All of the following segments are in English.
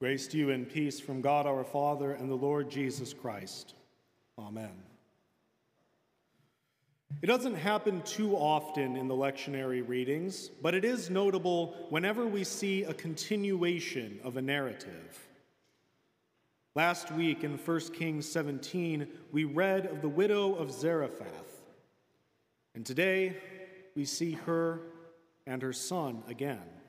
Grace to you and peace from God our Father and the Lord Jesus Christ. Amen. It doesn't happen too often in the lectionary readings, but it is notable whenever we see a continuation of a narrative. Last week in 1 Kings 17, we read of the widow of Zarephath. And today, we see her and her son again.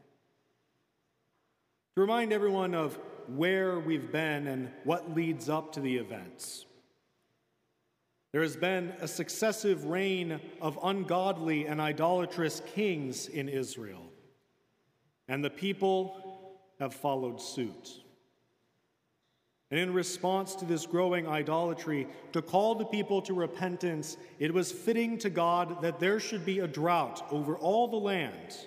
To remind everyone of where we've been and what leads up to the events. There has been a successive reign of ungodly and idolatrous kings in Israel, and the people have followed suit. And in response to this growing idolatry, to call the people to repentance, it was fitting to God that there should be a drought over all the land,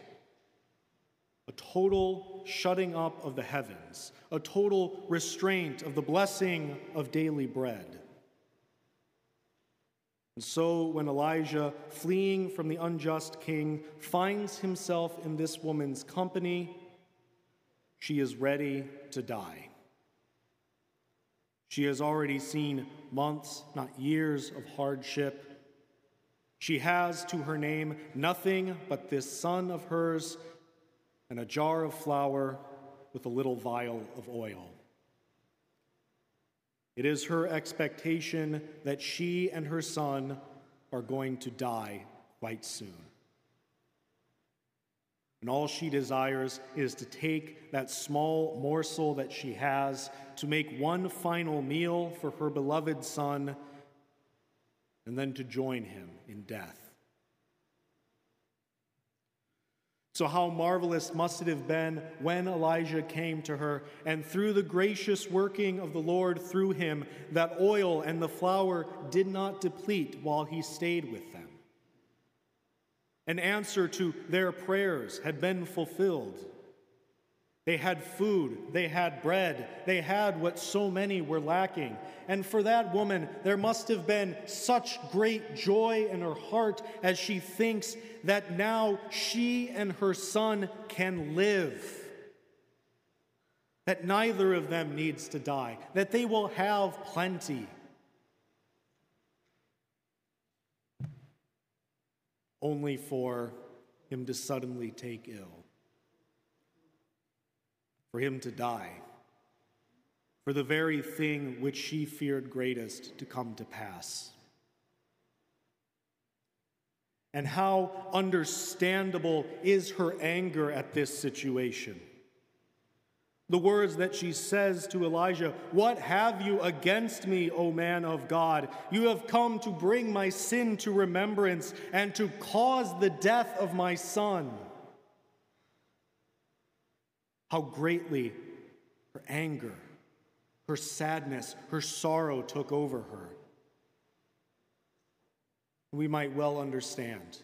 a total shutting up of the heavens, a total restraint of the blessing of daily bread. And so, when Elijah, fleeing from the unjust king, finds himself in this woman's company, she is ready to die. She has already seen months, not years, of hardship. She has to her name nothing but this son of hers and a jar of flour with a little vial of oil. It is her expectation that she and her son are going to die quite soon. And all she desires is to take that small morsel that she has to make one final meal for her beloved son and then to join him in death. So, how marvelous must it have been when Elijah came to her, and through the gracious working of the Lord through him, that oil and the flour did not deplete while he stayed with them. An answer to their prayers had been fulfilled. They had food, they had bread, they had what so many were lacking. And for that woman, there must have been such great joy in her heart as she thinks that now she and her son can live. That neither of them needs to die, that they will have plenty. only for him to suddenly take ill, for him to die, for the very thing which she feared greatest to come to pass. And how understandable is her anger at this situation. The words that she says to Elijah, What have you against me, O man of God? You have come to bring my sin to remembrance and to cause the death of my son. How greatly her anger, her sadness, her sorrow took over her. We might well understand.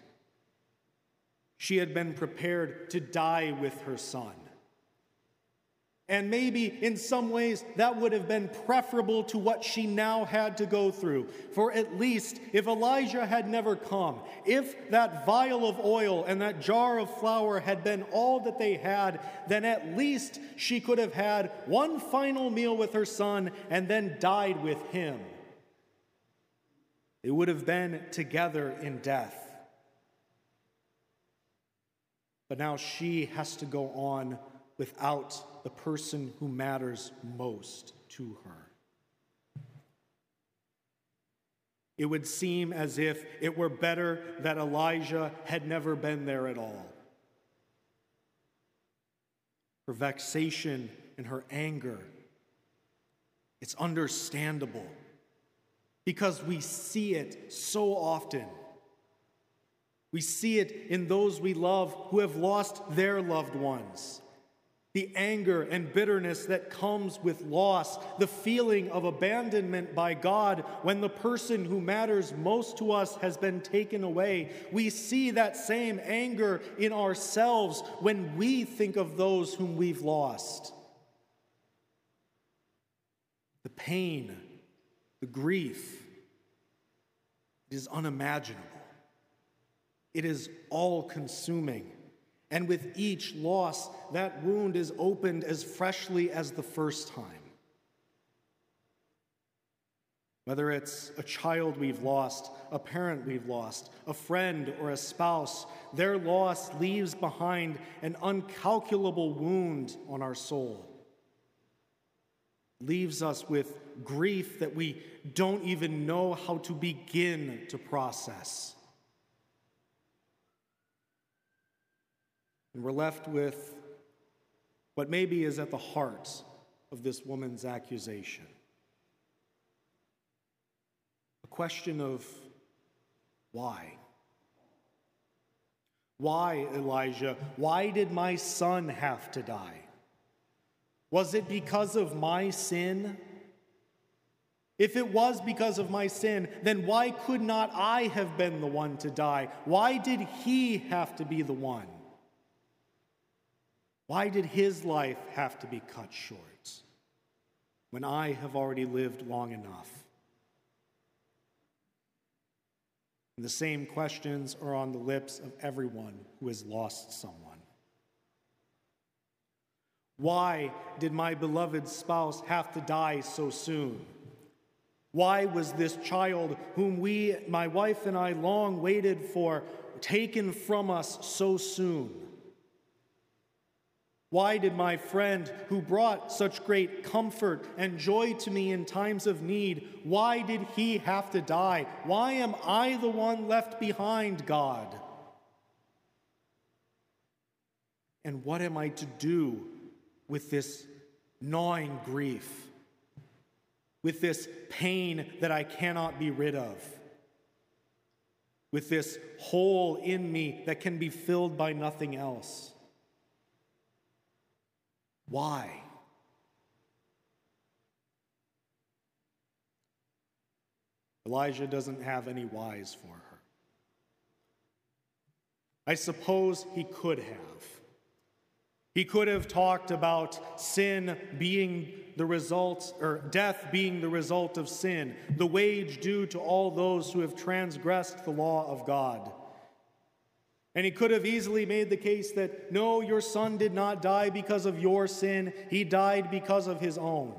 She had been prepared to die with her son. And maybe in some ways that would have been preferable to what she now had to go through. For at least if Elijah had never come, if that vial of oil and that jar of flour had been all that they had, then at least she could have had one final meal with her son and then died with him. They would have been together in death. But now she has to go on without the person who matters most to her. It would seem as if it were better that Elijah had never been there at all. Her vexation and her anger, it's understandable because we see it so often. We see it in those we love who have lost their loved ones the anger and bitterness that comes with loss, the feeling of abandonment by God when the person who matters most to us has been taken away. We see that same anger in ourselves when we think of those whom we've lost. The pain, the grief, it is unimaginable. It is all consuming. And with each loss, that wound is opened as freshly as the first time. Whether it's a child we've lost, a parent we've lost, a friend or a spouse, their loss leaves behind an uncalculable wound on our soul. Leaves us with grief that we don't even know how to begin to process. And we're left with what maybe is at the heart of this woman's accusation a question of why. Why, Elijah? Why did my son have to die? Was it because of my sin? If it was because of my sin, then why could not I have been the one to die? Why did he have to be the one? Why did his life have to be cut short when I have already lived long enough? And the same questions are on the lips of everyone who has lost someone. Why did my beloved spouse have to die so soon? Why was this child, whom we, my wife and I, long waited for, taken from us so soon? Why did my friend, who brought such great comfort and joy to me in times of need, why did he have to die? Why am I the one left behind, God? And what am I to do with this gnawing grief, with this pain that I cannot be rid of, with this hole in me that can be filled by nothing else? Why? Elijah doesn't have any whys for her. I suppose he could have. He could have talked about sin being the result, or death being the result of sin, the wage due to all those who have transgressed the law of God. And he could have easily made the case that no, your son did not die because of your sin, he died because of his own.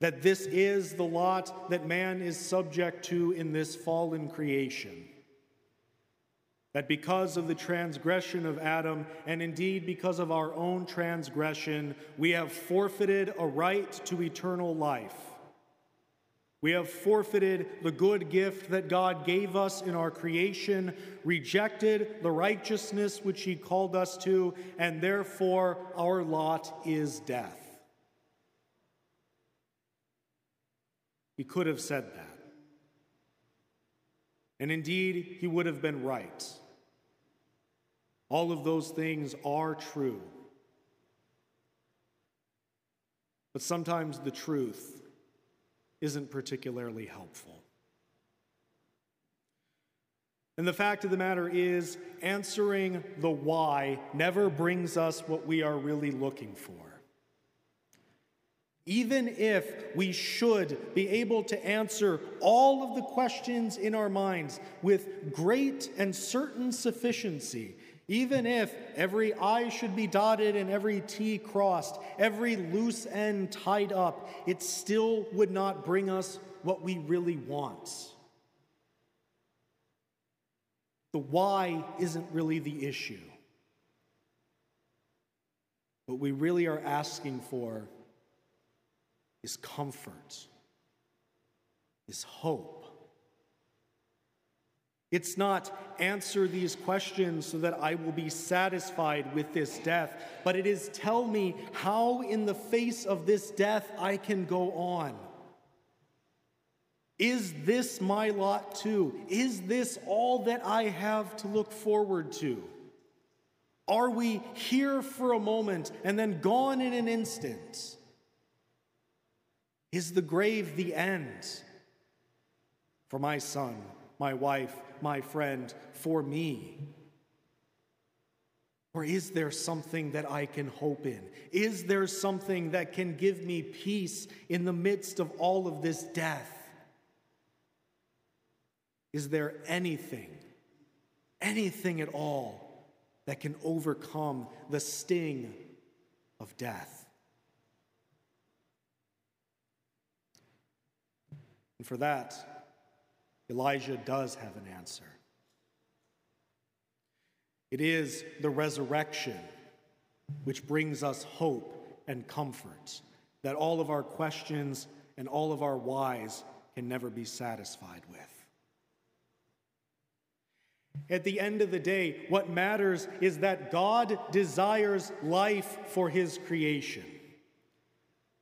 That this is the lot that man is subject to in this fallen creation. That because of the transgression of Adam, and indeed because of our own transgression, we have forfeited a right to eternal life. We have forfeited the good gift that God gave us in our creation, rejected the righteousness which He called us to, and therefore our lot is death. He could have said that. And indeed, he would have been right. All of those things are true. But sometimes the truth isn't particularly helpful. And the fact of the matter is, answering the why never brings us what we are really looking for. Even if we should be able to answer all of the questions in our minds with great and certain sufficiency, even if every I should be dotted and every T crossed, every loose end tied up, it still would not bring us what we really want. The why isn't really the issue. What we really are asking for is comfort, is hope. It's not answer these questions so that I will be satisfied with this death, but it is tell me how, in the face of this death, I can go on. Is this my lot too? Is this all that I have to look forward to? Are we here for a moment and then gone in an instant? Is the grave the end for my son, my wife, my friend, for me? Or is there something that I can hope in? Is there something that can give me peace in the midst of all of this death? Is there anything, anything at all that can overcome the sting of death. And for that, Elijah does have an answer. It is the resurrection which brings us hope and comfort that all of our questions and all of our whys can never be satisfied with. At the end of the day, what matters is that God desires life for his creation.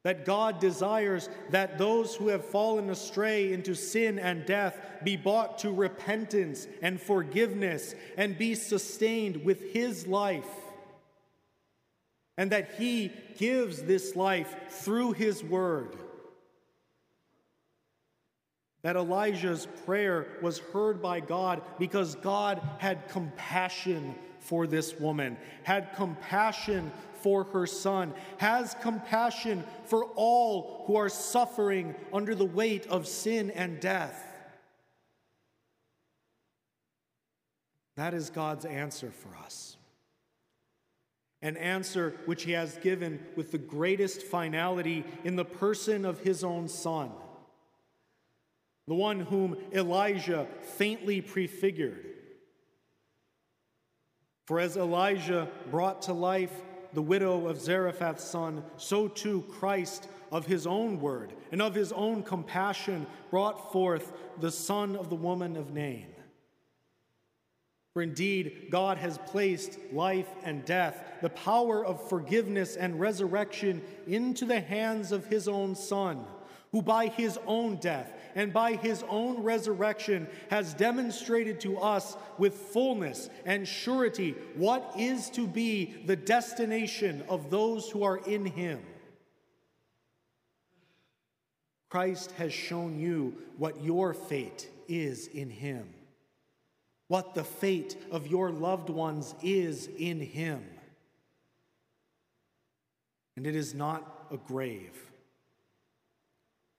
That God desires that those who have fallen astray into sin and death be brought to repentance and forgiveness and be sustained with his life. And that he gives this life through his word that Elijah's prayer was heard by God because God had compassion for this woman, had compassion for her son, has compassion for all who are suffering under the weight of sin and death. That is God's answer for us. An answer which He has given with the greatest finality in the person of His own Son the one whom Elijah faintly prefigured. For as Elijah brought to life the widow of Zarephath's son, so too Christ of his own word and of his own compassion brought forth the son of the woman of Nain. For indeed, God has placed life and death, the power of forgiveness and resurrection, into the hands of his own Son, who by his own death and by his own resurrection has demonstrated to us with fullness and surety what is to be the destination of those who are in him. Christ has shown you what your fate is in him, what the fate of your loved ones is in him. And it is not a grave.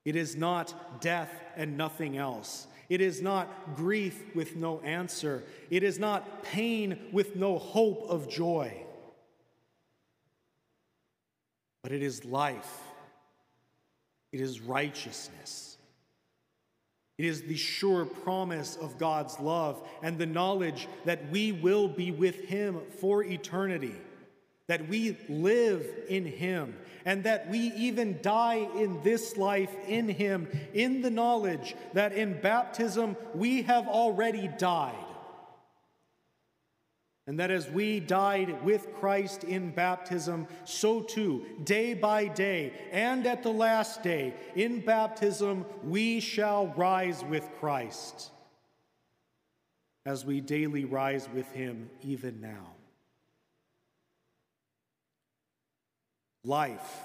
It is not death and nothing else. It is not grief with no answer. It is not pain with no hope of joy. But it is life. It is righteousness. It is the sure promise of God's love and the knowledge that we will be with Him for eternity that we live in Him, and that we even die in this life in Him, in the knowledge that in baptism we have already died. And that as we died with Christ in baptism, so too, day by day, and at the last day, in baptism, we shall rise with Christ as we daily rise with Him even now. Life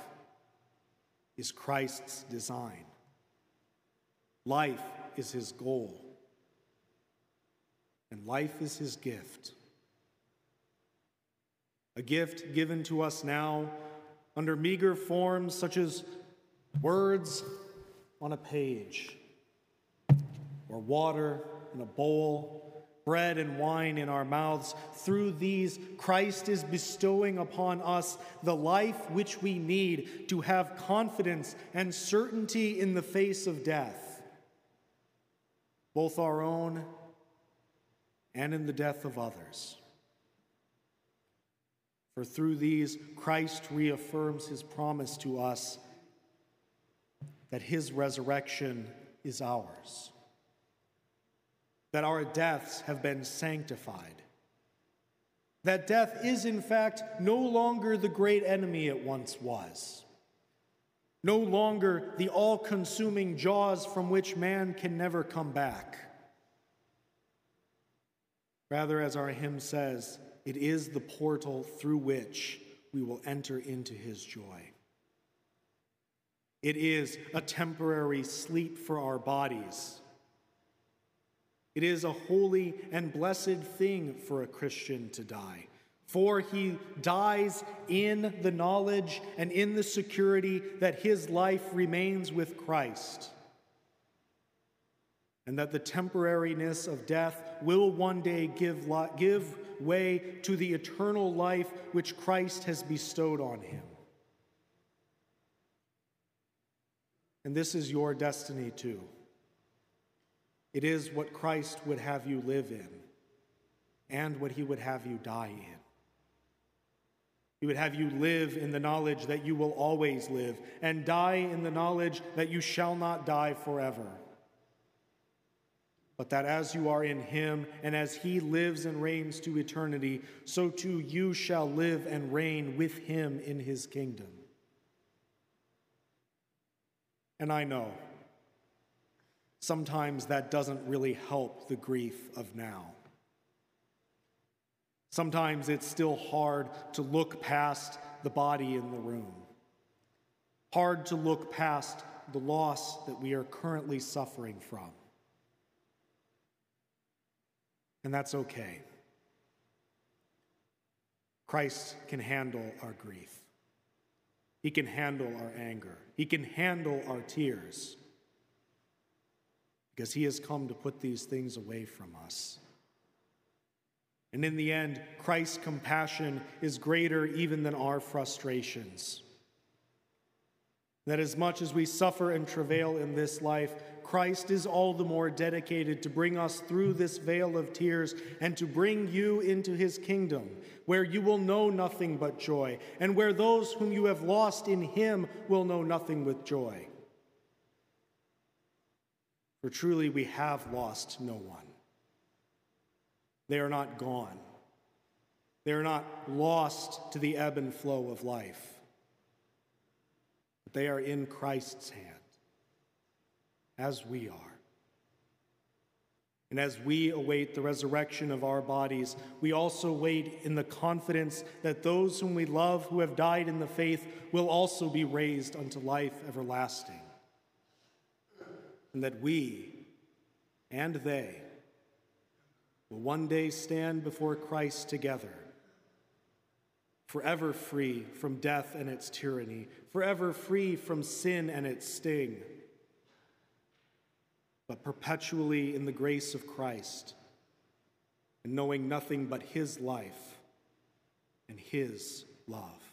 is Christ's design, life is his goal, and life is his gift. A gift given to us now under meager forms such as words on a page, or water in a bowl, bread and wine in our mouths. Through these, Christ is bestowing upon us the life which we need to have confidence and certainty in the face of death, both our own and in the death of others. For through these, Christ reaffirms his promise to us that his resurrection is ours that our deaths have been sanctified. That death is, in fact, no longer the great enemy it once was, no longer the all consuming jaws from which man can never come back. Rather, as our hymn says, it is the portal through which we will enter into his joy. It is a temporary sleep for our bodies it is a holy and blessed thing for a Christian to die, for he dies in the knowledge and in the security that his life remains with Christ. and that the temporariness of death will one day give, give way to the eternal life which Christ has bestowed on him. And this is your destiny too. It is what Christ would have you live in and what he would have you die in. He would have you live in the knowledge that you will always live and die in the knowledge that you shall not die forever but that as you are in him and as he lives and reigns to eternity, so too you shall live and reign with him in his kingdom. And I know sometimes that doesn't really help the grief of now. Sometimes it's still hard to look past the body in the room, hard to look past the loss that we are currently suffering from. and that's okay. Christ can handle our grief. He can handle our anger. He can handle our tears because He has come to put these things away from us. And in the end, Christ's compassion is greater even than our frustrations. That as much as we suffer and travail in this life, Christ is all the more dedicated to bring us through this vale of tears and to bring you into his kingdom, where you will know nothing but joy, and where those whom you have lost in him will know nothing but joy. For truly we have lost no one. They are not gone. They are not lost to the ebb and flow of life. But they are in Christ's hand as we are. And as we await the resurrection of our bodies, we also wait in the confidence that those whom we love who have died in the faith will also be raised unto life everlasting. And that we and they will one day stand before Christ together, forever free from death and its tyranny, forever free from sin and its sting but perpetually in the grace of Christ, and knowing nothing but His life and His love.